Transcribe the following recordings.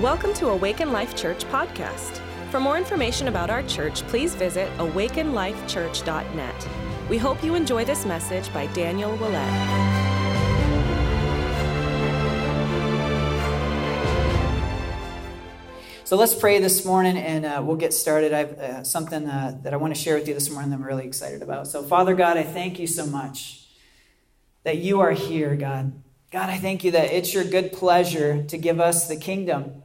Welcome to Awaken Life Church podcast. For more information about our church, please visit awakenlifechurch.net. We hope you enjoy this message by Daniel Willett. So let's pray this morning and uh, we'll get started. I have uh, something uh, that I want to share with you this morning that I'm really excited about. So, Father God, I thank you so much that you are here, God. God, I thank you that it's your good pleasure to give us the kingdom.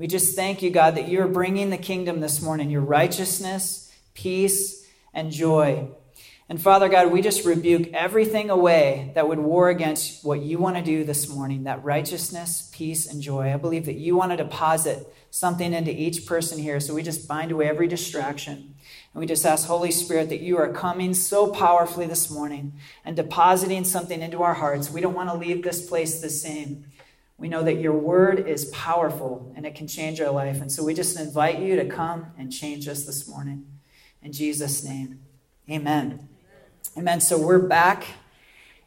We just thank you, God, that you are bringing the kingdom this morning, your righteousness, peace, and joy. And Father God, we just rebuke everything away that would war against what you want to do this morning that righteousness, peace, and joy. I believe that you want to deposit something into each person here. So we just bind away every distraction. And we just ask, Holy Spirit, that you are coming so powerfully this morning and depositing something into our hearts. We don't want to leave this place the same. We know that your word is powerful and it can change our life. And so we just invite you to come and change us this morning. In Jesus' name, amen. Amen. So we're back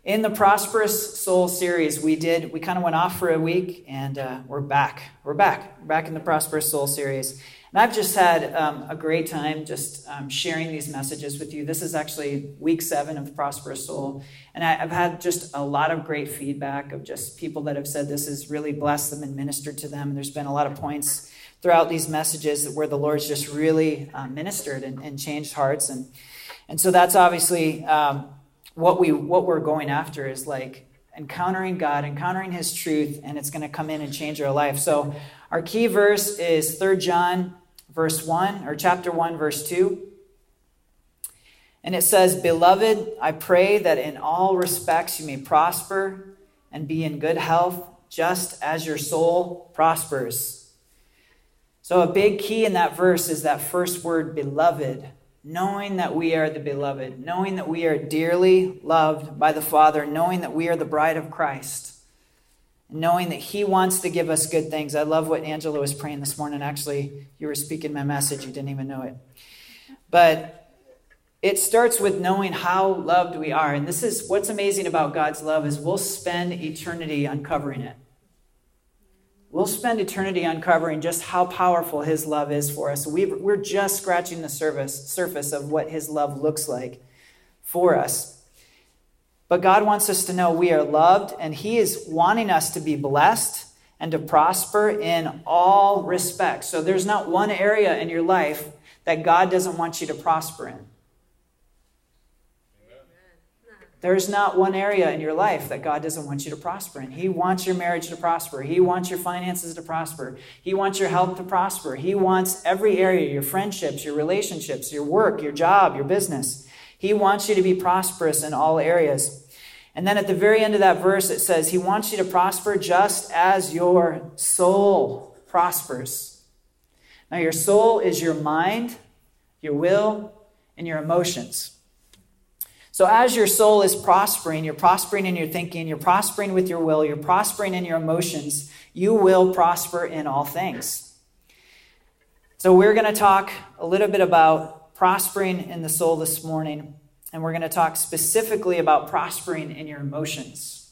in the Prosperous Soul series. We did, we kind of went off for a week and uh, we're back. We're back. We're back in the Prosperous Soul series. And I've just had um, a great time just um, sharing these messages with you. This is actually week seven of Prosperous Soul. And I, have had just a lot of great feedback of just people that have said this has really blessed them and ministered to them. And there's been a lot of points throughout these messages where the Lord's just really uh, ministered and, and, changed hearts. And, and so that's obviously um, what, we, what we're going after is like encountering God, encountering His truth, and it's going to come in and change our life. So our key verse is 3 John verse 1, or chapter 1, verse 2. And it says, Beloved, I pray that in all respects you may prosper and be in good health, just as your soul prospers. So, a big key in that verse is that first word, beloved, knowing that we are the beloved, knowing that we are dearly loved by the Father, knowing that we are the bride of Christ knowing that He wants to give us good things. I love what Angela was praying this morning. Actually, you were speaking my message, you didn't even know it. But it starts with knowing how loved we are. And this is what's amazing about God's love is we'll spend eternity uncovering it. We'll spend eternity uncovering just how powerful His love is for us. we are just scratching the surface, surface of what His love looks like for us. But God wants us to know we are loved, and He is wanting us to be blessed and to prosper in all respects. So there's not one area in your life that God doesn't want you to prosper in. There's not one area in your life that God doesn't want you to prosper in. He wants your marriage to prosper. He wants your finances to prosper. He wants your health to prosper. He wants every area your friendships, your relationships, your work, your job, your business. He wants you to be prosperous in all areas. And then at the very end of that verse, it says, He wants you to prosper just as your soul prospers. Now, your soul is your mind, your will, and your emotions. So, as your soul is prospering, you're prospering in your thinking, you're prospering with your will, you're prospering in your emotions, you will prosper in all things. So, we're going to talk a little bit about prospering in the soul this morning and we're going to talk specifically about prospering in your emotions.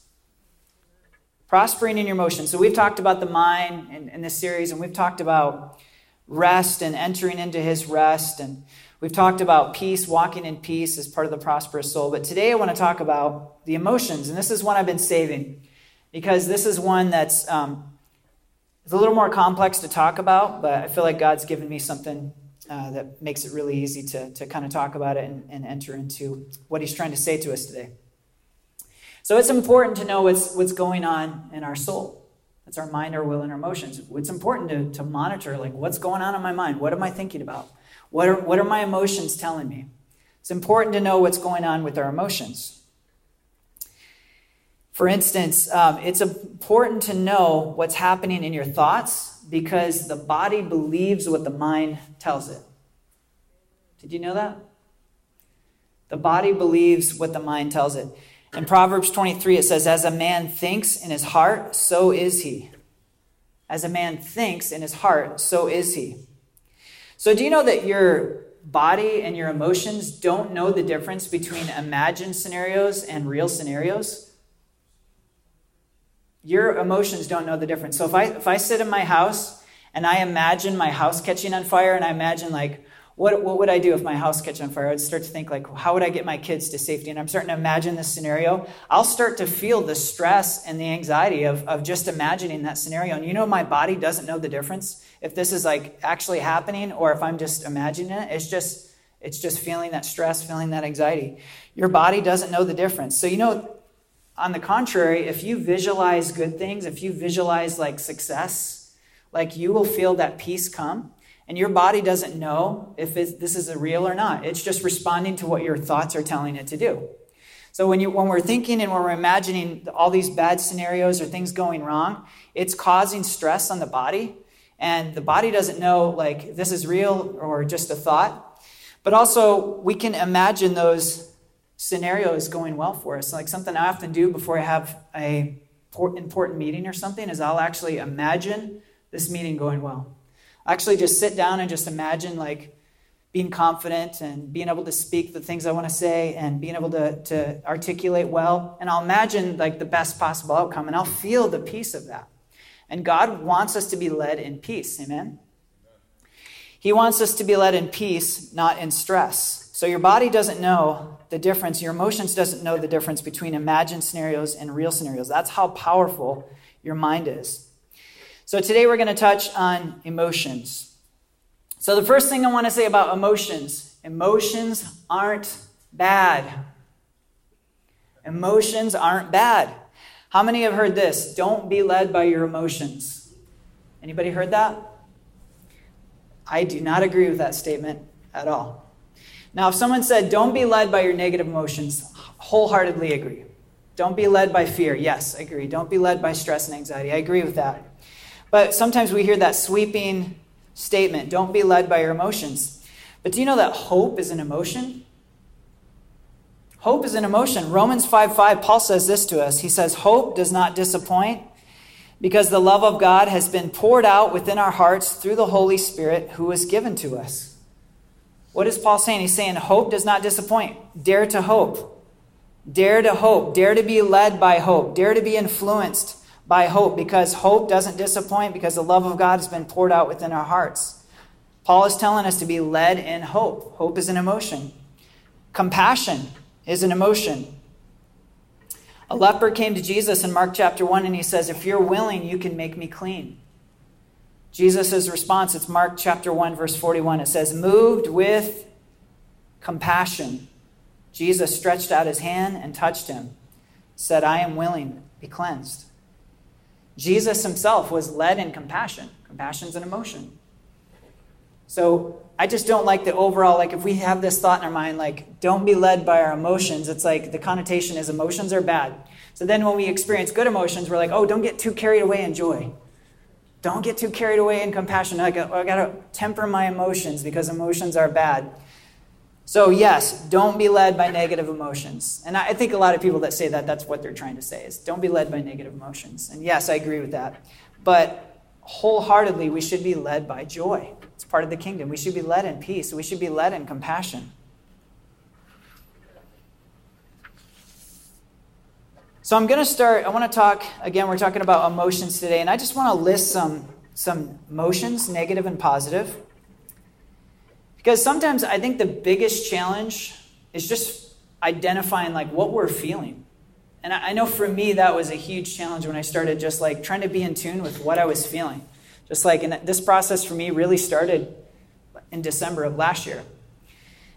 Prospering in your emotions. So, we've talked about the mind in, in this series, and we've talked about rest and entering into his rest. And we've talked about peace, walking in peace as part of the prosperous soul. But today I want to talk about the emotions. And this is one I've been saving because this is one that's um, it's a little more complex to talk about, but I feel like God's given me something uh, that makes it really easy to, to kind of talk about it and, and enter into what he's trying to say to us today. So it's important to know what's, what's going on in our soul. That's our mind, our will, and our emotions. It's important to, to monitor, like, what's going on in my mind? What am I thinking about? What are, what are my emotions telling me? It's important to know what's going on with our emotions. For instance, um, it's important to know what's happening in your thoughts because the body believes what the mind tells it. Did you know that? The body believes what the mind tells it. In Proverbs 23, it says, As a man thinks in his heart, so is he. As a man thinks in his heart, so is he. So, do you know that your body and your emotions don't know the difference between imagined scenarios and real scenarios? Your emotions don't know the difference. So if I if I sit in my house and I imagine my house catching on fire, and I imagine, like, what, what would I do if my house catch on fire? I'd start to think, like, how would I get my kids to safety? And I'm starting to imagine this scenario. I'll start to feel the stress and the anxiety of, of just imagining that scenario. And you know, my body doesn't know the difference if this is like actually happening or if I'm just imagining it. It's just, it's just feeling that stress, feeling that anxiety. Your body doesn't know the difference. So, you know, on the contrary, if you visualize good things, if you visualize like success, like you will feel that peace come and your body doesn't know if this is a real or not. It's just responding to what your thoughts are telling it to do. So when, you, when we're thinking and when we're imagining all these bad scenarios or things going wrong, it's causing stress on the body. And the body doesn't know, like, this is real or just a thought. But also, we can imagine those scenarios going well for us. Like something I often do before I have a important meeting or something is I'll actually imagine this meeting going well I actually just sit down and just imagine like being confident and being able to speak the things I want to say and being able to, to articulate well. And I'll imagine like the best possible outcome and I'll feel the peace of that. And God wants us to be led in peace. Amen? He wants us to be led in peace, not in stress. So your body doesn't know the difference, your emotions doesn't know the difference between imagined scenarios and real scenarios. That's how powerful your mind is. So today we're going to touch on emotions. So the first thing I want to say about emotions emotions aren't bad. Emotions aren't bad. How many have heard this? Don't be led by your emotions. Anybody heard that? I do not agree with that statement at all. Now, if someone said, don't be led by your negative emotions, wholeheartedly agree. Don't be led by fear. Yes, I agree. Don't be led by stress and anxiety. I agree with that. But sometimes we hear that sweeping statement don't be led by your emotions. But do you know that hope is an emotion? Hope is an emotion. Romans 5 5, Paul says this to us. He says, Hope does not disappoint because the love of God has been poured out within our hearts through the Holy Spirit who was given to us. What is Paul saying? He's saying, Hope does not disappoint. Dare to hope. Dare to hope. Dare to be led by hope. Dare to be influenced by hope because hope doesn't disappoint because the love of God has been poured out within our hearts. Paul is telling us to be led in hope. Hope is an emotion. Compassion is an emotion. A leper came to Jesus in Mark chapter 1 and he says, If you're willing, you can make me clean. Jesus' response, it's Mark chapter 1, verse 41. It says, Moved with compassion, Jesus stretched out his hand and touched him, said, I am willing, be cleansed. Jesus himself was led in compassion. Compassion's an emotion. So I just don't like the overall, like if we have this thought in our mind, like don't be led by our emotions, it's like the connotation is emotions are bad. So then when we experience good emotions, we're like, oh, don't get too carried away in joy. Don't get too carried away in compassion. Like, I got to temper my emotions because emotions are bad. So, yes, don't be led by negative emotions. And I think a lot of people that say that, that's what they're trying to say is don't be led by negative emotions. And yes, I agree with that. But wholeheartedly, we should be led by joy. It's part of the kingdom. We should be led in peace. We should be led in compassion. So I'm going to start, I want to talk, again, we're talking about emotions today, and I just want to list some, some emotions, negative and positive. Because sometimes I think the biggest challenge is just identifying like what we're feeling. And I know for me that was a huge challenge when I started just like trying to be in tune with what I was feeling. Just like, and this process for me really started in December of last year.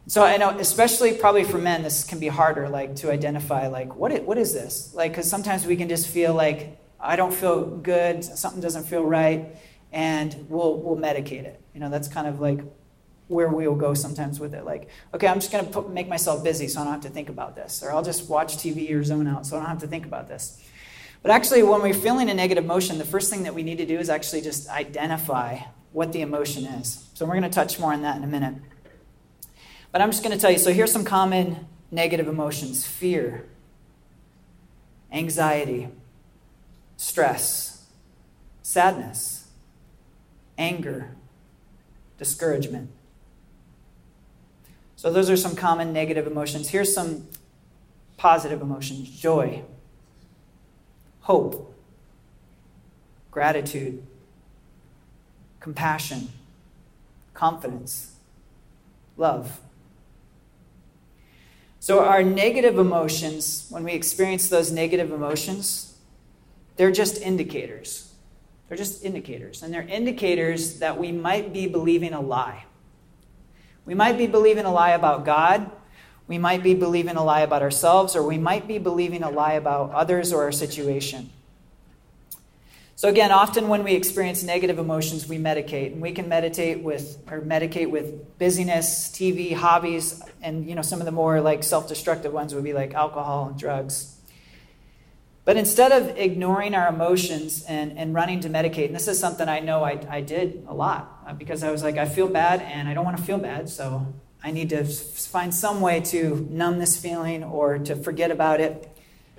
So I know, especially probably for men, this can be harder, like to identify, like what is, what is this? Like, because sometimes we can just feel like I don't feel good, something doesn't feel right, and we'll we'll medicate it. You know, that's kind of like where we'll go sometimes with it. Like, okay, I'm just going to make myself busy so I don't have to think about this. Or I'll just watch TV or zone out so I don't have to think about this. But actually, when we're feeling a negative emotion, the first thing that we need to do is actually just identify what the emotion is. So we're going to touch more on that in a minute. But I'm just going to tell you so here's some common negative emotions fear, anxiety, stress, sadness, anger, discouragement. So, those are some common negative emotions. Here's some positive emotions joy, hope, gratitude, compassion, confidence, love. So, our negative emotions, when we experience those negative emotions, they're just indicators. They're just indicators. And they're indicators that we might be believing a lie. We might be believing a lie about God. We might be believing a lie about ourselves, or we might be believing a lie about others or our situation. So again, often when we experience negative emotions, we medicate, and we can meditate with or medicate with busyness, TV, hobbies, and you know some of the more like self-destructive ones would be like alcohol and drugs. But instead of ignoring our emotions and, and running to medicate, and this is something I know I, I did a lot uh, because I was like, I feel bad and I don't want to feel bad, so I need to find some way to numb this feeling or to forget about it.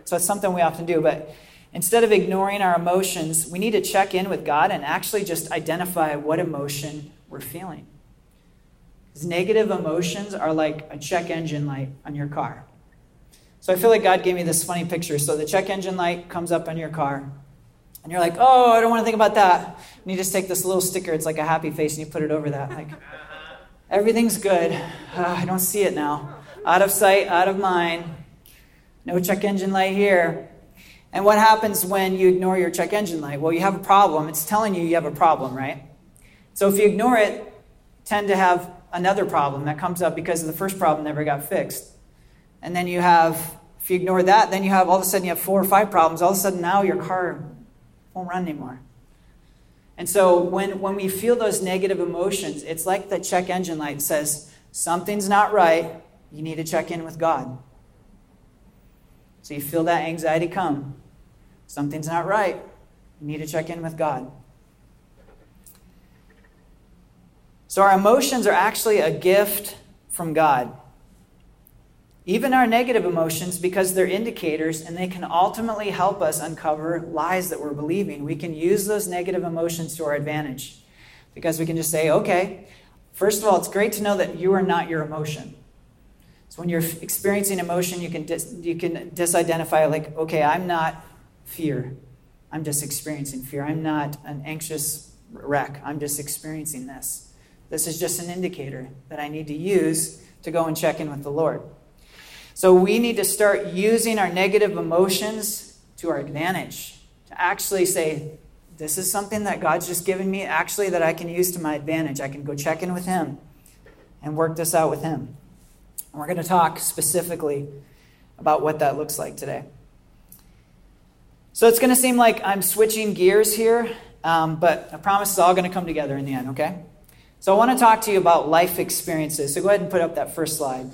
So it's something we often do. But Instead of ignoring our emotions, we need to check in with God and actually just identify what emotion we're feeling. Because negative emotions are like a check engine light on your car. So I feel like God gave me this funny picture. So the check engine light comes up on your car, and you're like, oh, I don't want to think about that. And you just take this little sticker, it's like a happy face, and you put it over that. Like, everything's good. Uh, I don't see it now. Out of sight, out of mind. No check engine light here. And what happens when you ignore your check engine light? Well, you have a problem. It's telling you you have a problem, right? So if you ignore it, tend to have another problem that comes up because the first problem never got fixed. And then you have, if you ignore that, then you have all of a sudden you have four or five problems. All of a sudden now your car won't run anymore. And so when, when we feel those negative emotions, it's like the check engine light says, something's not right. You need to check in with God. So you feel that anxiety come. Something's not right. You need to check in with God. So our emotions are actually a gift from God. Even our negative emotions, because they're indicators and they can ultimately help us uncover lies that we're believing. We can use those negative emotions to our advantage because we can just say, okay, first of all, it's great to know that you are not your emotion. So when you're experiencing emotion, you can, dis- you can disidentify, like, okay, I'm not fear. I'm just experiencing fear. I'm not an anxious wreck. I'm just experiencing this. This is just an indicator that I need to use to go and check in with the Lord. So we need to start using our negative emotions to our advantage. To actually say, this is something that God's just given me, actually, that I can use to my advantage. I can go check in with Him and work this out with Him. And we're going to talk specifically about what that looks like today. So it's going to seem like I'm switching gears here, um, but I promise it's all going to come together in the end, okay? So I want to talk to you about life experiences. So go ahead and put up that first slide.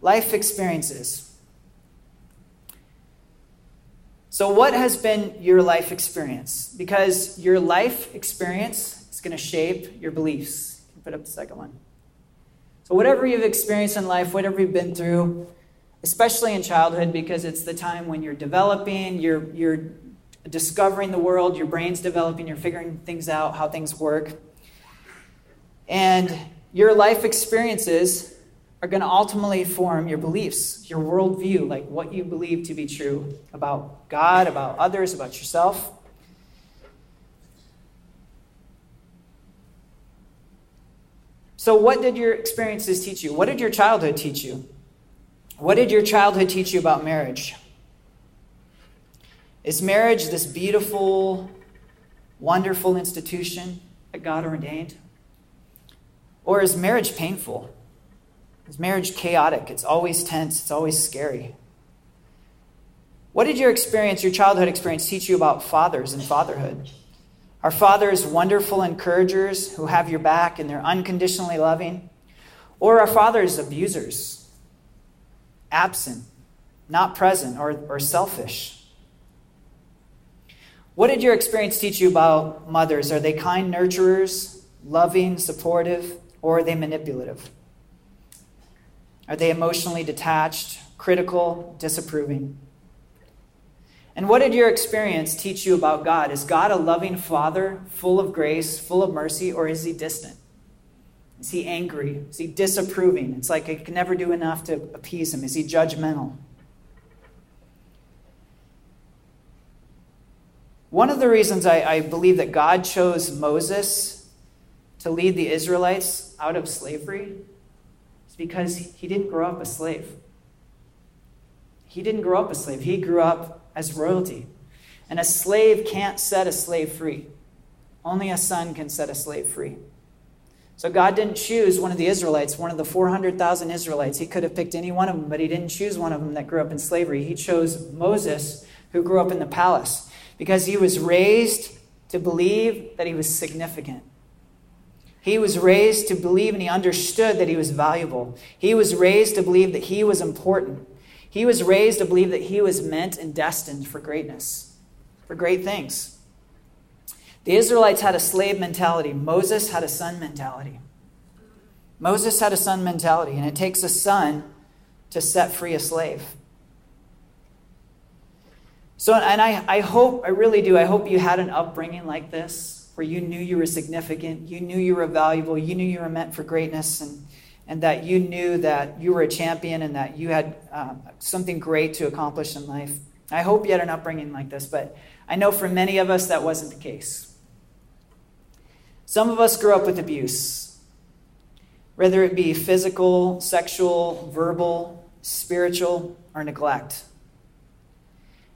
Life experiences. So, what has been your life experience? Because your life experience is going to shape your beliefs. Can put up the second one. So, whatever you've experienced in life, whatever you've been through, especially in childhood because it's the time when you're developing, you're, you're discovering the world, your brain's developing, you're figuring things out, how things work. And your life experiences are going to ultimately form your beliefs, your worldview, like what you believe to be true about God, about others, about yourself. So, what did your experiences teach you? What did your childhood teach you? What did your childhood teach you about marriage? Is marriage this beautiful, wonderful institution that God ordained? Or is marriage painful? Is marriage chaotic? It's always tense, it's always scary. What did your experience, your childhood experience, teach you about fathers and fatherhood? Are fathers wonderful encouragers who have your back and they're unconditionally loving? Or are fathers abusers absent, not present, or, or selfish? What did your experience teach you about mothers? Are they kind nurturers, loving, supportive, or are they manipulative? Are they emotionally detached, critical, disapproving? And what did your experience teach you about God? Is God a loving Father, full of grace, full of mercy, or is he distant? Is he angry? Is he disapproving? It's like I can never do enough to appease him. Is he judgmental? One of the reasons I, I believe that God chose Moses to lead the Israelites out of slavery is because he didn't grow up a slave. He didn't grow up a slave, he grew up as royalty. And a slave can't set a slave free. Only a son can set a slave free. So God didn't choose one of the Israelites, one of the 400,000 Israelites. He could have picked any one of them, but he didn't choose one of them that grew up in slavery. He chose Moses, who grew up in the palace, because he was raised to believe that he was significant. He was raised to believe and he understood that he was valuable. He was raised to believe that he was important. He was raised to believe that he was meant and destined for greatness, for great things. The Israelites had a slave mentality. Moses had a son mentality. Moses had a son mentality, and it takes a son to set free a slave. So, and I, I hope, I really do, I hope you had an upbringing like this, where you knew you were significant, you knew you were valuable, you knew you were meant for greatness, and, and that you knew that you were a champion and that you had uh, something great to accomplish in life. I hope you had an upbringing like this, but I know for many of us that wasn't the case. Some of us grew up with abuse, whether it be physical, sexual, verbal, spiritual, or neglect.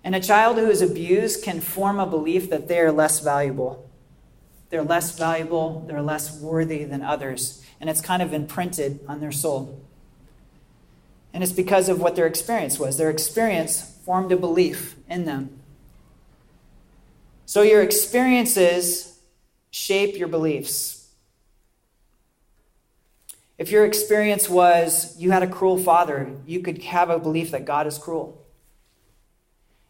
And a child who is abused can form a belief that they are less valuable. They're less valuable, they're less worthy than others. And it's kind of imprinted on their soul. And it's because of what their experience was. Their experience formed a belief in them. So your experiences shape your beliefs. If your experience was you had a cruel father, you could have a belief that God is cruel.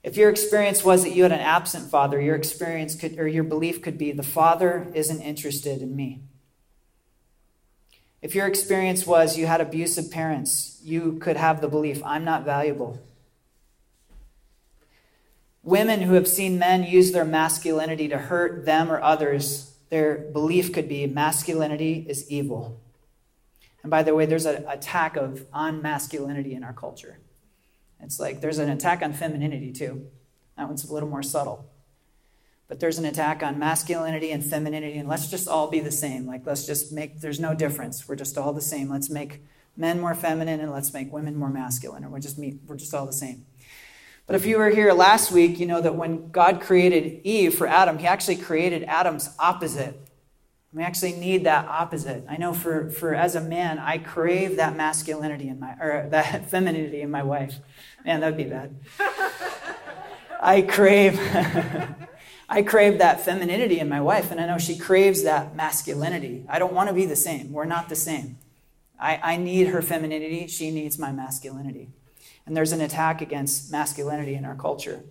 If your experience was that you had an absent father, your experience could or your belief could be the father isn't interested in me. If your experience was you had abusive parents, you could have the belief I'm not valuable. Women who have seen men use their masculinity to hurt them or others their belief could be masculinity is evil. And by the way, there's an attack of on masculinity in our culture. It's like there's an attack on femininity too. That one's a little more subtle. But there's an attack on masculinity and femininity, and let's just all be the same. Like, let's just make, there's no difference. We're just all the same. Let's make men more feminine and let's make women more masculine, or we're just, meet, we're just all the same. But if you were here last week, you know that when God created Eve for Adam, he actually created Adam's opposite. We actually need that opposite. I know for, for as a man, I crave that masculinity in my or that femininity in my wife. Man, that'd be bad. I crave I crave that femininity in my wife, and I know she craves that masculinity. I don't want to be the same. We're not the same. I, I need her femininity, she needs my masculinity. And there's an attack against masculinity in our culture.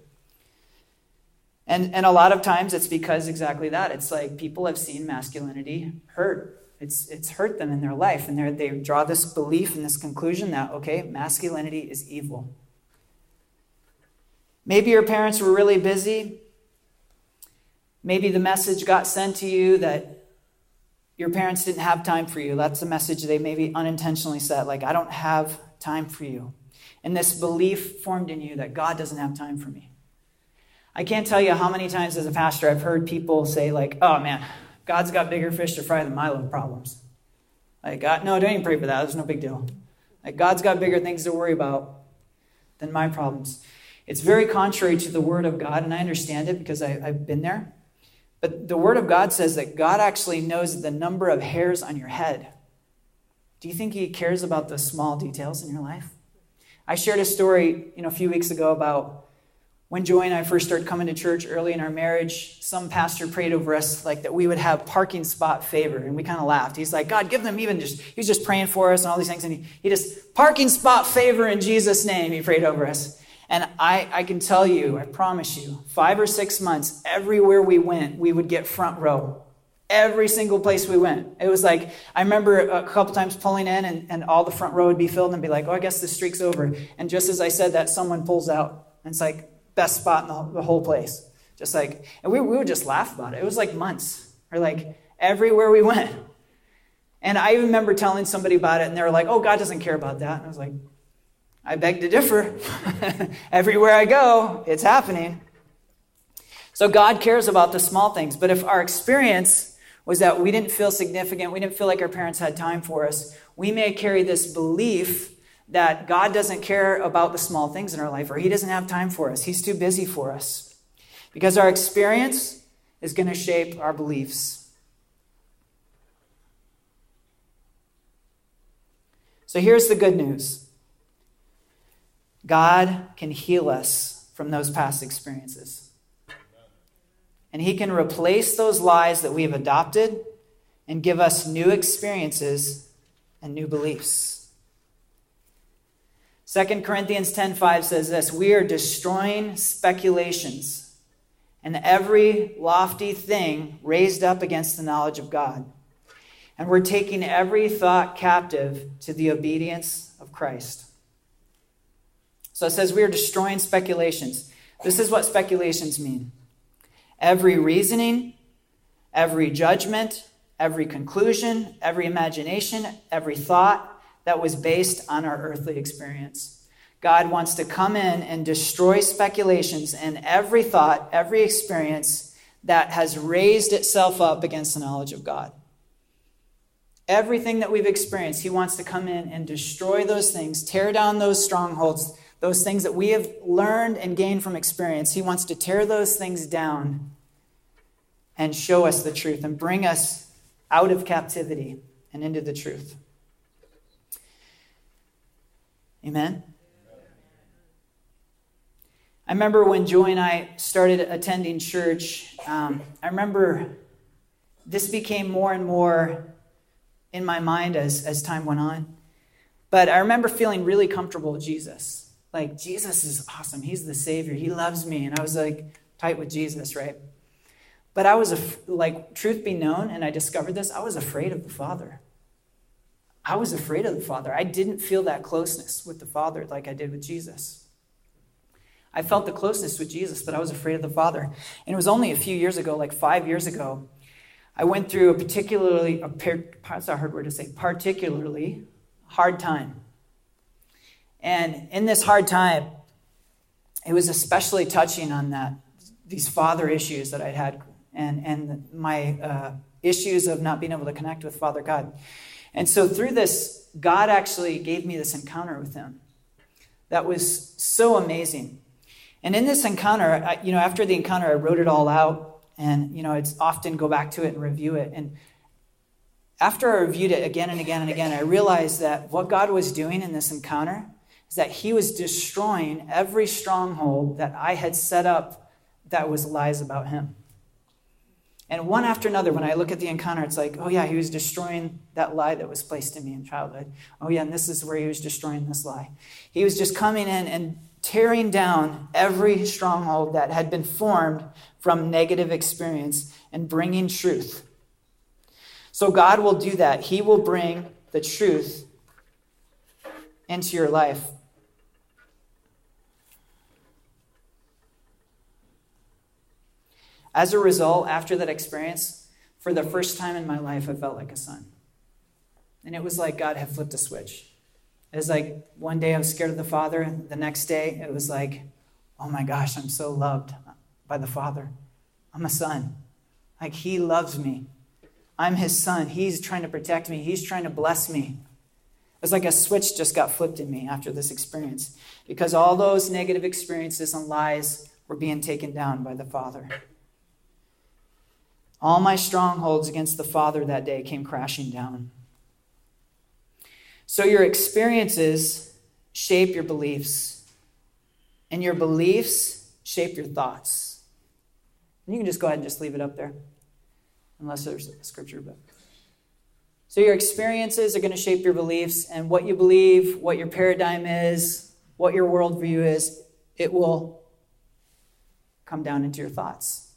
And, and a lot of times it's because exactly that. It's like people have seen masculinity hurt. It's, it's hurt them in their life. And they draw this belief and this conclusion that, okay, masculinity is evil. Maybe your parents were really busy. Maybe the message got sent to you that your parents didn't have time for you. That's a message they maybe unintentionally said, like, I don't have time for you and this belief formed in you that God doesn't have time for me. I can't tell you how many times as a pastor I've heard people say, like, oh man, God's got bigger fish to fry than my little problems. Like, God, no, don't even pray for that. There's no big deal. Like, God's got bigger things to worry about than my problems. It's very contrary to the Word of God, and I understand it because I, I've been there. But the Word of God says that God actually knows the number of hairs on your head. Do you think He cares about the small details in your life? I shared a story, you know, a few weeks ago about when Joy and I first started coming to church early in our marriage, some pastor prayed over us like that we would have parking spot favor. And we kind of laughed. He's like, God, give them even just, he was just praying for us and all these things. And he, he just, parking spot favor in Jesus' name, he prayed over us. And I, I can tell you, I promise you, five or six months, everywhere we went, we would get front row every single place we went. It was like, I remember a couple times pulling in and, and all the front row would be filled and be like, oh, I guess the streak's over. And just as I said that, someone pulls out. And it's like, best spot in the, the whole place. Just like, and we, we would just laugh about it. It was like months, or like everywhere we went. And I remember telling somebody about it, and they were like, oh, God doesn't care about that. And I was like, I beg to differ. everywhere I go, it's happening. So God cares about the small things. But if our experience was that we didn't feel significant. We didn't feel like our parents had time for us. We may carry this belief that God doesn't care about the small things in our life or He doesn't have time for us. He's too busy for us. Because our experience is going to shape our beliefs. So here's the good news God can heal us from those past experiences. And He can replace those lies that we have adopted and give us new experiences and new beliefs. 2 Corinthians 10:5 says this, "We are destroying speculations and every lofty thing raised up against the knowledge of God. And we're taking every thought captive to the obedience of Christ." So it says we are destroying speculations. This is what speculations mean. Every reasoning, every judgment, every conclusion, every imagination, every thought that was based on our earthly experience. God wants to come in and destroy speculations and every thought, every experience that has raised itself up against the knowledge of God. Everything that we've experienced, He wants to come in and destroy those things, tear down those strongholds, those things that we have learned and gained from experience. He wants to tear those things down and show us the truth and bring us out of captivity and into the truth. Amen? I remember when Joy and I started attending church, um, I remember this became more and more in my mind as, as time went on. But I remember feeling really comfortable with Jesus. Like, Jesus is awesome. He's the Savior. He loves me. And I was like tight with Jesus, right? But I was, af- like, truth be known, and I discovered this, I was afraid of the Father. I was afraid of the Father. I didn't feel that closeness with the Father like I did with Jesus. I felt the closeness with Jesus, but I was afraid of the Father. And it was only a few years ago, like five years ago, I went through a particularly, a par- that's a hard word to say, particularly hard time. And in this hard time, it was especially touching on that, these father issues that I'd had and, and my uh, issues of not being able to connect with Father God. And so through this, God actually gave me this encounter with Him that was so amazing. And in this encounter, I, you know, after the encounter, I wrote it all out, and you know, I'd often go back to it and review it. And after I reviewed it again and again and again, I realized that what God was doing in this encounter is that He was destroying every stronghold that I had set up that was lies about Him. And one after another, when I look at the encounter, it's like, oh, yeah, he was destroying that lie that was placed in me in childhood. Oh, yeah, and this is where he was destroying this lie. He was just coming in and tearing down every stronghold that had been formed from negative experience and bringing truth. So God will do that. He will bring the truth into your life. As a result, after that experience, for the first time in my life, I felt like a son. And it was like God had flipped a switch. It was like one day I was scared of the Father. The next day, it was like, oh my gosh, I'm so loved by the Father. I'm a son. Like, He loves me. I'm His son. He's trying to protect me, He's trying to bless me. It was like a switch just got flipped in me after this experience because all those negative experiences and lies were being taken down by the Father. All my strongholds against the Father that day came crashing down. So your experiences shape your beliefs, and your beliefs shape your thoughts. And you can just go ahead and just leave it up there, unless there's a scripture book. So your experiences are going to shape your beliefs, and what you believe, what your paradigm is, what your worldview is, it will come down into your thoughts.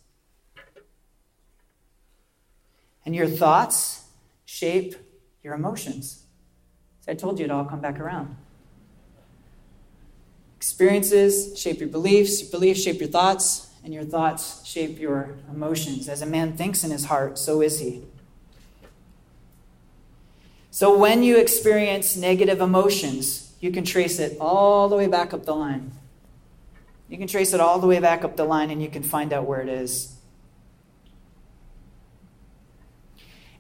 And your thoughts shape your emotions. So I told you it'd all come back around. Experiences shape your beliefs, your beliefs shape your thoughts, and your thoughts shape your emotions. As a man thinks in his heart, so is he. So when you experience negative emotions, you can trace it all the way back up the line. You can trace it all the way back up the line and you can find out where it is.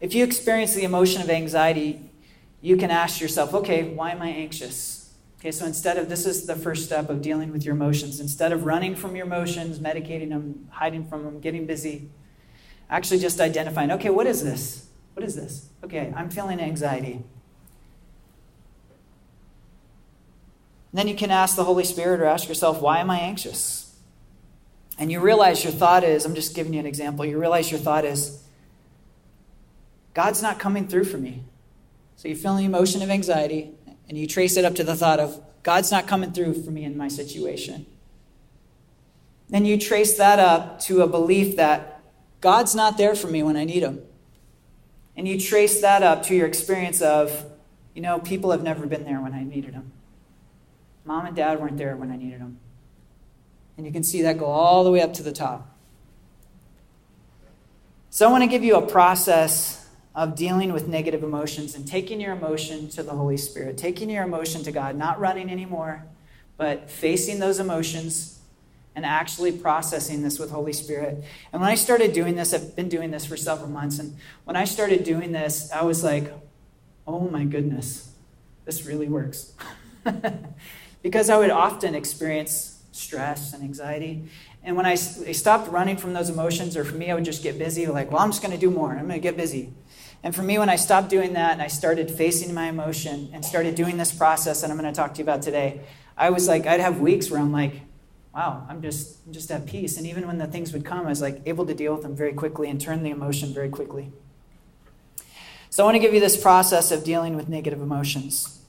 If you experience the emotion of anxiety, you can ask yourself, okay, why am I anxious? Okay, so instead of this is the first step of dealing with your emotions. Instead of running from your emotions, medicating them, hiding from them, getting busy, actually just identifying, okay, what is this? What is this? Okay, I'm feeling anxiety. And then you can ask the Holy Spirit or ask yourself, why am I anxious? And you realize your thought is, I'm just giving you an example, you realize your thought is, God's not coming through for me. So you feel the emotion of anxiety and you trace it up to the thought of, God's not coming through for me in my situation. Then you trace that up to a belief that God's not there for me when I need Him. And you trace that up to your experience of, you know, people have never been there when I needed them. Mom and dad weren't there when I needed them. And you can see that go all the way up to the top. So I want to give you a process of dealing with negative emotions and taking your emotion to the Holy Spirit, taking your emotion to God, not running anymore, but facing those emotions and actually processing this with Holy Spirit. And when I started doing this, I've been doing this for several months, and when I started doing this, I was like, oh my goodness, this really works. because I would often experience stress and anxiety. And when I, I stopped running from those emotions, or for me, I would just get busy, like, well, I'm just going to do more. I'm going to get busy. And for me, when I stopped doing that and I started facing my emotion and started doing this process that I'm going to talk to you about today, I was like, I'd have weeks where I'm like, wow, I'm just, I'm just at peace. And even when the things would come, I was like able to deal with them very quickly and turn the emotion very quickly. So I want to give you this process of dealing with negative emotions.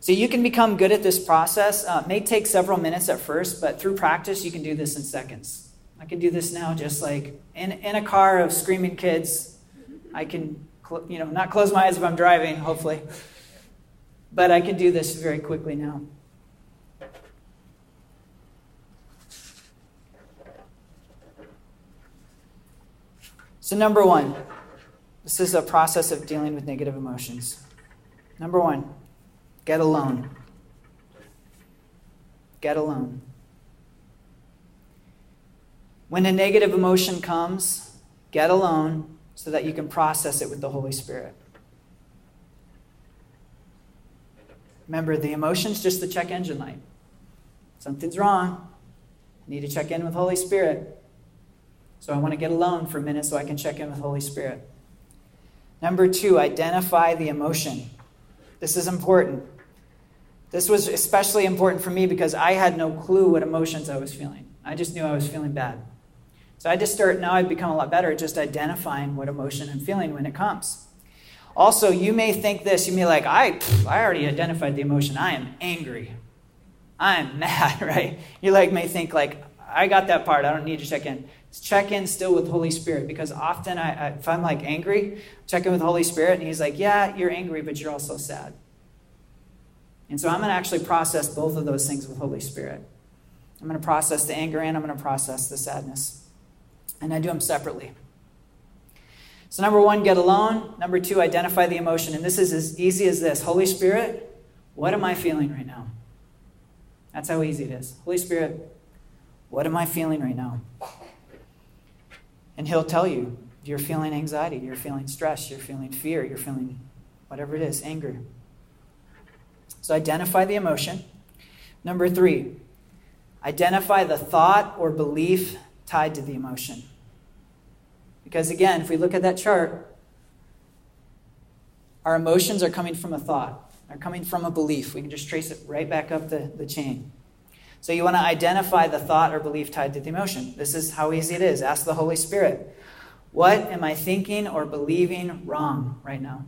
So you can become good at this process. Uh, it may take several minutes at first, but through practice, you can do this in seconds. I can do this now just like in, in a car of screaming kids. I can, cl- you know, not close my eyes if I'm driving, hopefully. But I can do this very quickly now. So, number one, this is a process of dealing with negative emotions. Number one, Get alone. Get alone. When a negative emotion comes, get alone so that you can process it with the Holy Spirit. Remember, the emotion's just the check engine light. Something's wrong. I need to check in with Holy Spirit. So I want to get alone for a minute so I can check in with Holy Spirit. Number two, identify the emotion. This is important. This was especially important for me because I had no clue what emotions I was feeling. I just knew I was feeling bad. So I just start, now I've become a lot better at just identifying what emotion I'm feeling when it comes. Also, you may think this, you may like, I, I already identified the emotion. I am angry. I'm mad, right? You like may think like, I got that part. I don't need to check in. Check in still with Holy Spirit because often I, I, if I'm like angry, check in with Holy Spirit and He's like, yeah, you're angry, but you're also sad. And so I'm going to actually process both of those things with Holy Spirit. I'm going to process the anger and I'm going to process the sadness. And I do them separately. So, number one, get alone. Number two, identify the emotion. And this is as easy as this Holy Spirit, what am I feeling right now? That's how easy it is. Holy Spirit, what am I feeling right now? And He'll tell you you're feeling anxiety, you're feeling stress, you're feeling fear, you're feeling whatever it is, anger. So identify the emotion. Number three, identify the thought or belief tied to the emotion. Because again, if we look at that chart, our emotions are coming from a thought, they're coming from a belief. We can just trace it right back up the, the chain. So you want to identify the thought or belief tied to the emotion. This is how easy it is. Ask the Holy Spirit, what am I thinking or believing wrong right now?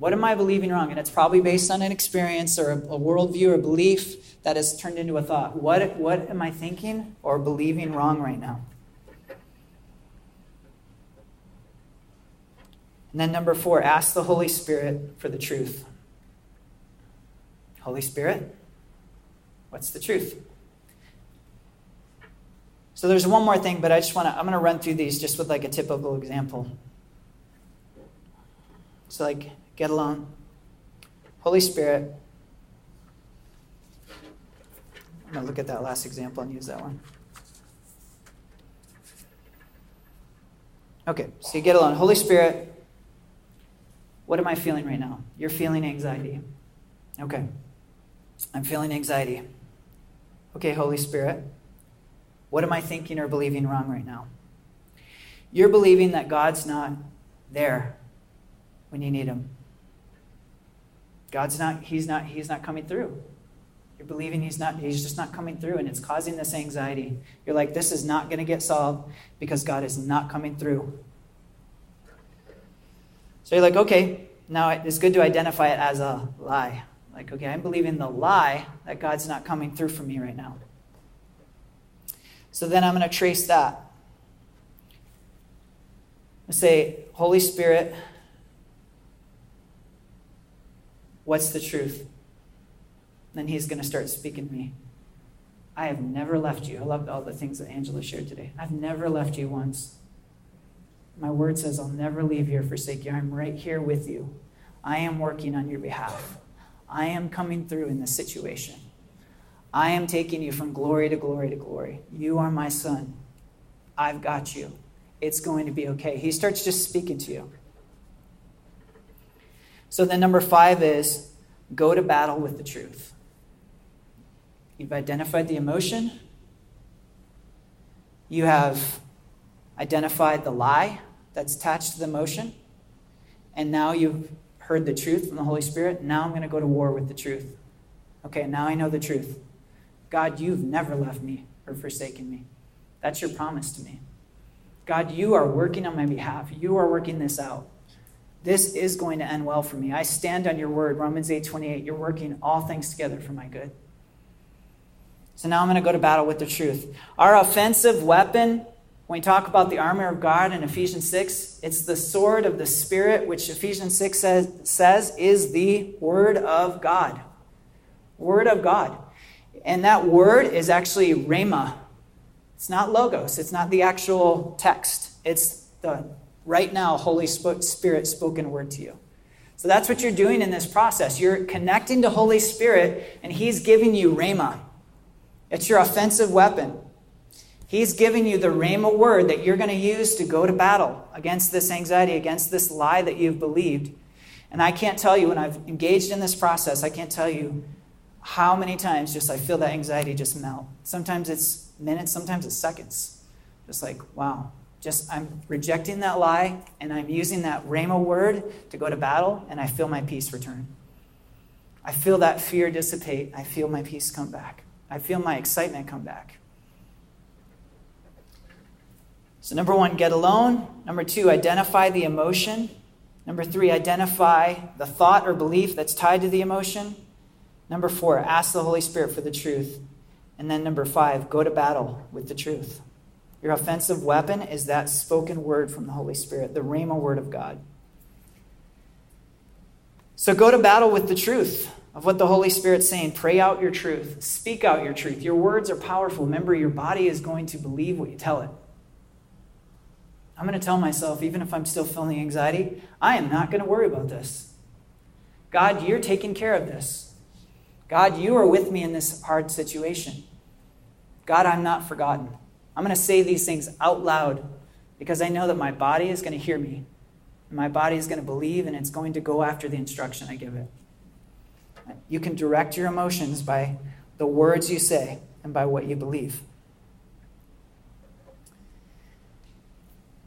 What am I believing wrong? And it's probably based on an experience or a, a worldview or belief that has turned into a thought. What, what am I thinking or believing wrong right now? And then number four, ask the Holy Spirit for the truth. Holy Spirit, what's the truth? So there's one more thing, but I just want to, I'm going to run through these just with like a typical example. So, like, get alone. Holy Spirit, I'm going to look at that last example and use that one. Okay, so you get alone. Holy Spirit, what am I feeling right now? You're feeling anxiety. Okay, I'm feeling anxiety. Okay, Holy Spirit, what am I thinking or believing wrong right now? You're believing that God's not there when you need him. God's not, he's not, he's not coming through. You're believing he's not, he's just not coming through, and it's causing this anxiety. You're like, this is not going to get solved because God is not coming through. So you're like, okay, now it's good to identify it as a lie. Like, okay, I'm believing the lie that God's not coming through for me right now. So then I'm going to trace that. I say, Holy Spirit, what's the truth? then he's going to start speaking to me. I have never left you. I loved all the things that Angela shared today. I've never left you once. My word says, I'll never leave you or forsake you. I'm right here with you. I am working on your behalf. I am coming through in this situation. I am taking you from glory to glory to glory. You are my son. I've got you. It's going to be okay. He starts just speaking to you. So then, number five is go to battle with the truth. You've identified the emotion. You have identified the lie that's attached to the emotion. And now you've heard the truth from the Holy Spirit. Now I'm going to go to war with the truth. Okay, now I know the truth. God, you've never left me or forsaken me. That's your promise to me. God, you are working on my behalf. You are working this out. This is going to end well for me. I stand on your word, Romans 8 28. You're working all things together for my good. So now I'm going to go to battle with the truth. Our offensive weapon, when we talk about the armor of God in Ephesians 6, it's the sword of the Spirit, which Ephesians 6 says, says is the Word of God. Word of God. And that word is actually rhema. It's not logos, it's not the actual text. It's the right now Holy Spirit spoken word to you. So that's what you're doing in this process. You're connecting to Holy Spirit, and He's giving you rhema. It's your offensive weapon. He's giving you the Rhema word that you're going to use to go to battle against this anxiety, against this lie that you've believed. And I can't tell you, when I've engaged in this process, I can't tell you how many times just I feel that anxiety just melt. Sometimes it's minutes, sometimes it's seconds. Just like, wow. Just I'm rejecting that lie and I'm using that Rhema word to go to battle and I feel my peace return. I feel that fear dissipate. I feel my peace come back. I feel my excitement come back. So, number one, get alone. Number two, identify the emotion. Number three, identify the thought or belief that's tied to the emotion. Number four, ask the Holy Spirit for the truth. And then number five, go to battle with the truth. Your offensive weapon is that spoken word from the Holy Spirit, the Rhema word of God. So go to battle with the truth of what the Holy Spirit's saying. Pray out your truth. Speak out your truth. Your words are powerful. Remember, your body is going to believe what you tell it. I'm going to tell myself, even if I'm still feeling anxiety, I am not going to worry about this. God, you're taking care of this. God, you are with me in this hard situation. God, I'm not forgotten. I'm going to say these things out loud because I know that my body is going to hear me. And My body is going to believe and it's going to go after the instruction I give it. You can direct your emotions by the words you say and by what you believe.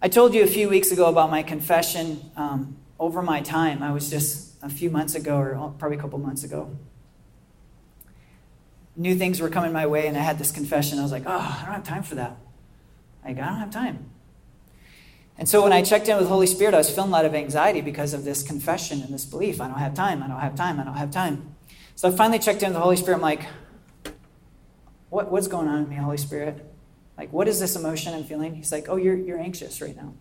I told you a few weeks ago about my confession um, over my time. I was just a few months ago, or probably a couple months ago. New things were coming my way, and I had this confession. I was like, oh, I don't have time for that. Like, I don't have time. And so when I checked in with Holy Spirit, I was feeling a lot of anxiety because of this confession and this belief. I don't have time. I don't have time. I don't have time. So I finally checked in with the Holy Spirit. I'm like, what, what's going on with me, Holy Spirit? Like, what is this emotion I'm feeling? He's like, oh, you're, you're anxious right now.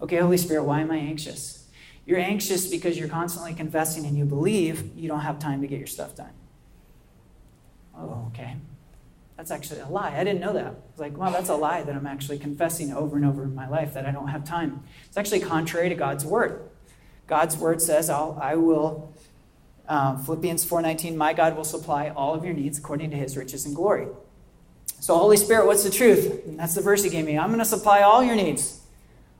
Okay, Holy Spirit, why am I anxious? You're anxious because you're constantly confessing and you believe you don't have time to get your stuff done. Oh, okay. That's actually a lie. I didn't know that. It's like, well, that's a lie that I'm actually confessing over and over in my life that I don't have time. It's actually contrary to God's word. God's word says, I'll, I will, uh, Philippians 4.19, my God will supply all of your needs according to his riches and glory. So, Holy Spirit, what's the truth? And that's the verse he gave me. I'm going to supply all your needs.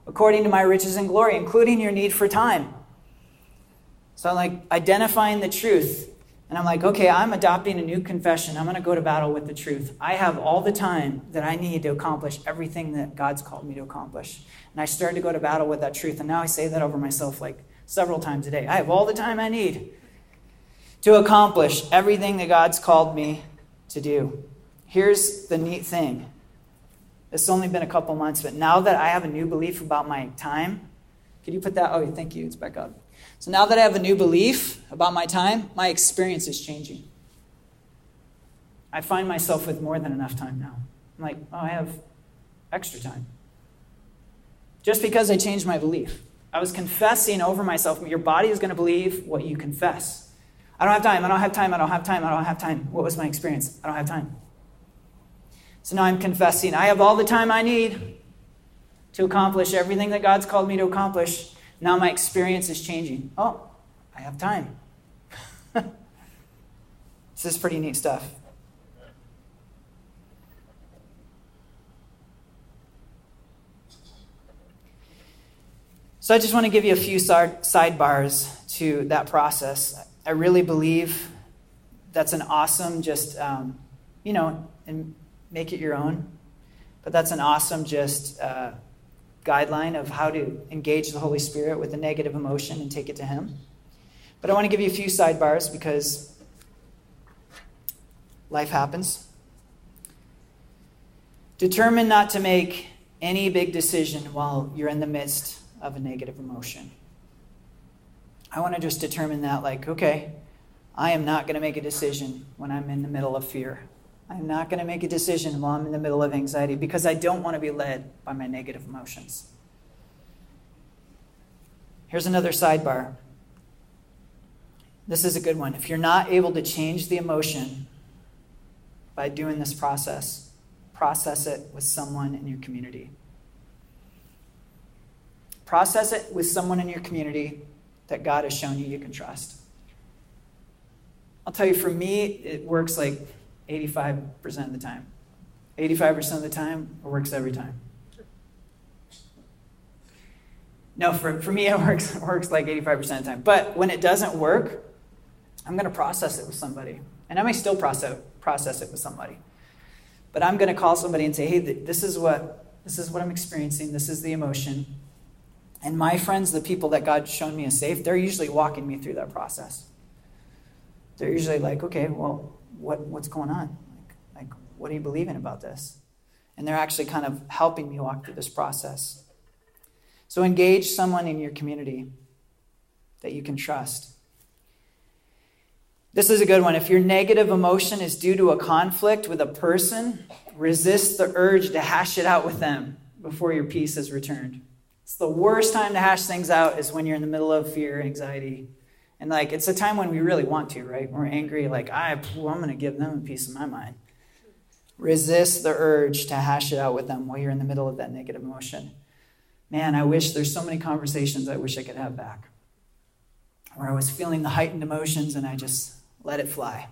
according to my riches and glory, including your need for time. So I'm like identifying the truth. And I'm like, okay, I'm adopting a new confession. I'm going to go to battle with the truth. I have all the time that I need to accomplish everything that God's called me to accomplish. And I started to go to battle with that truth. And now I say that over myself like several times a day. I have all the time I need to accomplish everything that God's called me to do. Here's the neat thing it's only been a couple months, but now that I have a new belief about my time, could you put that? Oh, thank you. It's back up. So now that I have a new belief about my time, my experience is changing. I find myself with more than enough time now. I'm like, oh, I have extra time. Just because I changed my belief. I was confessing over myself. Your body is going to believe what you confess. I don't have time. I don't have time. I don't have time. I don't have time. What was my experience? I don't have time. So now I'm confessing I have all the time I need to accomplish everything that God's called me to accomplish. Now my experience is changing. Oh, I have time. this is pretty neat stuff. So I just want to give you a few sidebars to that process. I really believe that's an awesome, just, um, you know, and make it your own. But that's an awesome, just uh, guideline of how to engage the Holy Spirit with a negative emotion and take it to Him. But I want to give you a few sidebars because life happens. Determine not to make any big decision while you're in the midst of a negative emotion. I want to just determine that, like, okay, I am not going to make a decision when I'm in the middle of fear. I'm not going to make a decision while I'm in the middle of anxiety because I don't want to be led by my negative emotions. Here's another sidebar. This is a good one. If you're not able to change the emotion by doing this process, process it with someone in your community. Process it with someone in your community that God has shown you you can trust. I'll tell you, for me, it works like 85% of the time. 85% of the time, it works every time. No, for, for me, it works, it works like 85% of the time. But when it doesn't work, I'm going to process it with somebody. And I may still process, process it with somebody. But I'm going to call somebody and say, hey, this is what, this is what I'm experiencing. This is the emotion. And my friends, the people that God's shown me is safe, they're usually walking me through that process. They're usually like, okay, well, what, what's going on? Like, like, what are you believing about this? And they're actually kind of helping me walk through this process. So engage someone in your community that you can trust. This is a good one. If your negative emotion is due to a conflict with a person, resist the urge to hash it out with them before your peace is returned. It's the worst time to hash things out is when you're in the middle of fear, anxiety, and like it's a time when we really want to, right? We're angry, like I, I'm going to give them a piece of my mind. Resist the urge to hash it out with them while you're in the middle of that negative emotion. Man, I wish there's so many conversations I wish I could have back, where I was feeling the heightened emotions and I just let it fly.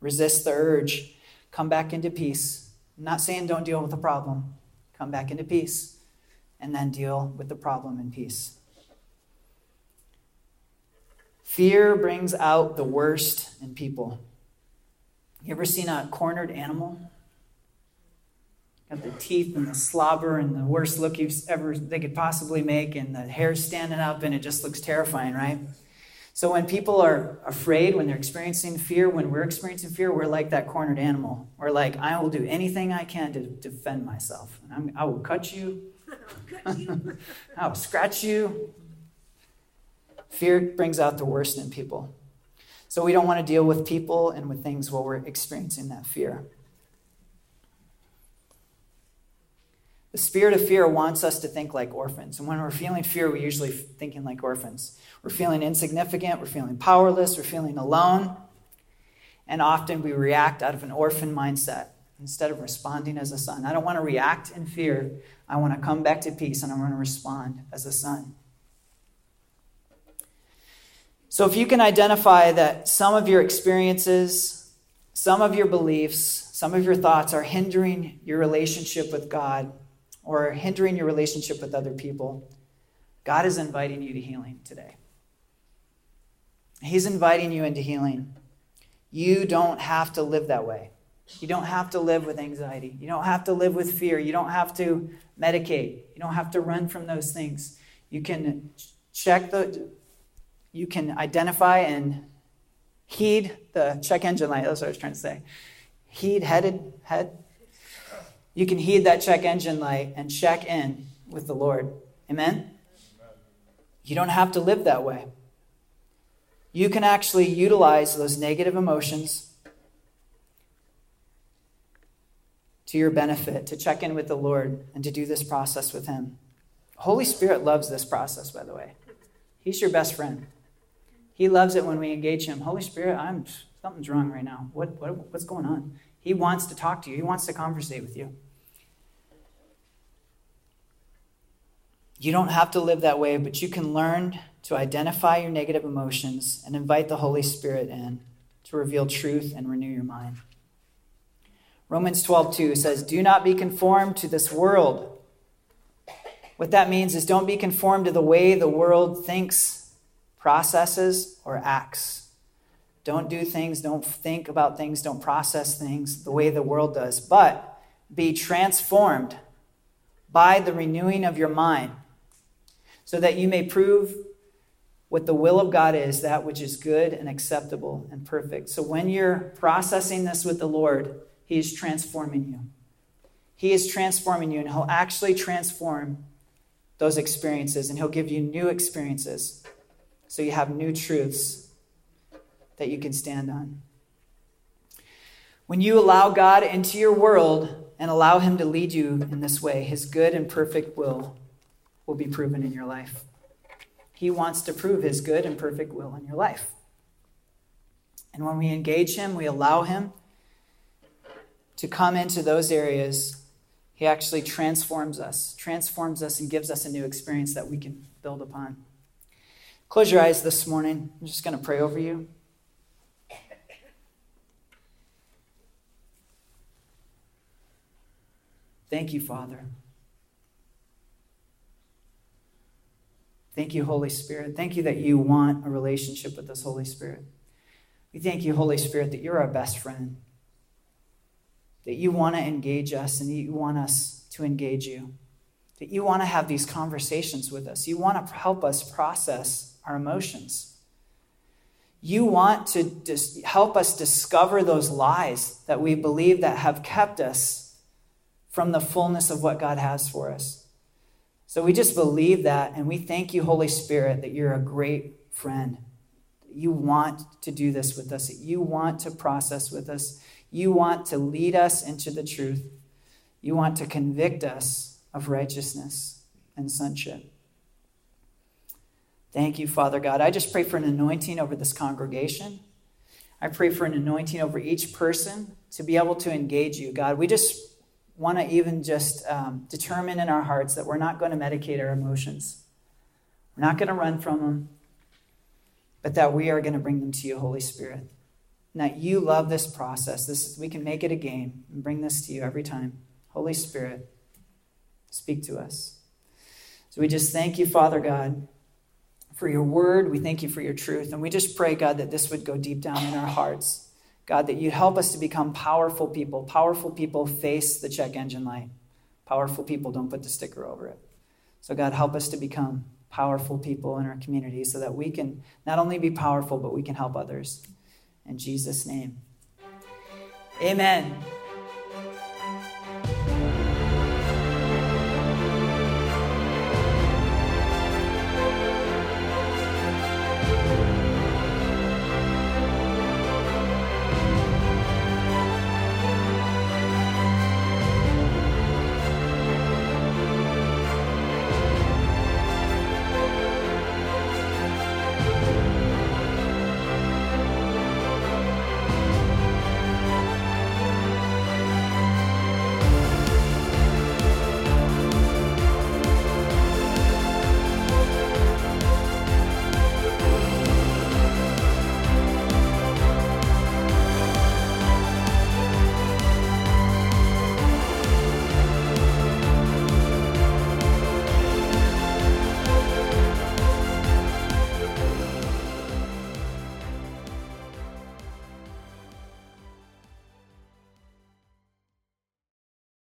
Resist the urge. Come back into peace. I'm not saying don't deal with the problem. Come back into peace and then deal with the problem in peace. Fear brings out the worst in people. You ever seen a cornered animal? Got the teeth and the slobber and the worst look you've ever they could possibly make, and the hair standing up, and it just looks terrifying, right? So when people are afraid, when they're experiencing fear, when we're experiencing fear, we're like that cornered animal. We're like, I will do anything I can to defend myself. i will cut you. I will scratch you. Fear brings out the worst in people. So we don't want to deal with people and with things while we're experiencing that fear. The spirit of fear wants us to think like orphans. And when we're feeling fear, we're usually thinking like orphans. We're feeling insignificant, we're feeling powerless, we're feeling alone. And often we react out of an orphan mindset instead of responding as a son. I don't want to react in fear. I want to come back to peace and I want to respond as a son. So, if you can identify that some of your experiences, some of your beliefs, some of your thoughts are hindering your relationship with God, or hindering your relationship with other people, God is inviting you to healing today. He's inviting you into healing. You don't have to live that way. You don't have to live with anxiety. You don't have to live with fear. You don't have to medicate. You don't have to run from those things. You can check the, you can identify and heed the check engine light. That's what I was trying to say. Heed headed head. You can heed that check engine light and check in with the Lord. Amen? You don't have to live that way. You can actually utilize those negative emotions to your benefit, to check in with the Lord, and to do this process with Him. Holy Spirit loves this process, by the way. He's your best friend. He loves it when we engage Him. Holy Spirit, I'm something's wrong right now. What, what what's going on? He wants to talk to you. He wants to conversate with you. You don't have to live that way, but you can learn to identify your negative emotions and invite the Holy Spirit in to reveal truth and renew your mind. Romans 12:2 says, "Do not be conformed to this world." What that means is don't be conformed to the way the world thinks, processes, or acts. Don't do things, don't think about things, don't process things the way the world does, but be transformed by the renewing of your mind so that you may prove what the will of God is, that which is good and acceptable and perfect. So when you're processing this with the Lord, He is transforming you. He is transforming you, and He'll actually transform those experiences, and He'll give you new experiences so you have new truths that you can stand on. When you allow God into your world and allow Him to lead you in this way, His good and perfect will will be proven in your life. He wants to prove his good and perfect will in your life. And when we engage him, we allow him to come into those areas, he actually transforms us, transforms us, and gives us a new experience that we can build upon. Close your eyes this morning. I'm just going to pray over you. Thank you, Father. Thank you, Holy Spirit. Thank you that you want a relationship with us, Holy Spirit. We thank you, Holy Spirit, that you're our best friend, that you want to engage us and you want us to engage you, that you want to have these conversations with us. You want to help us process our emotions. You want to dis- help us discover those lies that we believe that have kept us from the fullness of what God has for us. So we just believe that, and we thank you, Holy Spirit, that you're a great friend. You want to do this with us, you want to process with us, you want to lead us into the truth, you want to convict us of righteousness and sonship. Thank you, Father God. I just pray for an anointing over this congregation. I pray for an anointing over each person to be able to engage you, God. We just want to even just um, determine in our hearts that we're not going to medicate our emotions. We're not going to run from them, but that we are going to bring them to you, Holy Spirit. And that you love this process. This we can make it a game and bring this to you every time. Holy Spirit, speak to us. So we just thank you, Father God, for your word. We thank you for your truth. And we just pray, God, that this would go deep down in our hearts. God, that you'd help us to become powerful people. Powerful people face the check engine light. Powerful people don't put the sticker over it. So, God, help us to become powerful people in our community so that we can not only be powerful, but we can help others. In Jesus' name. Amen.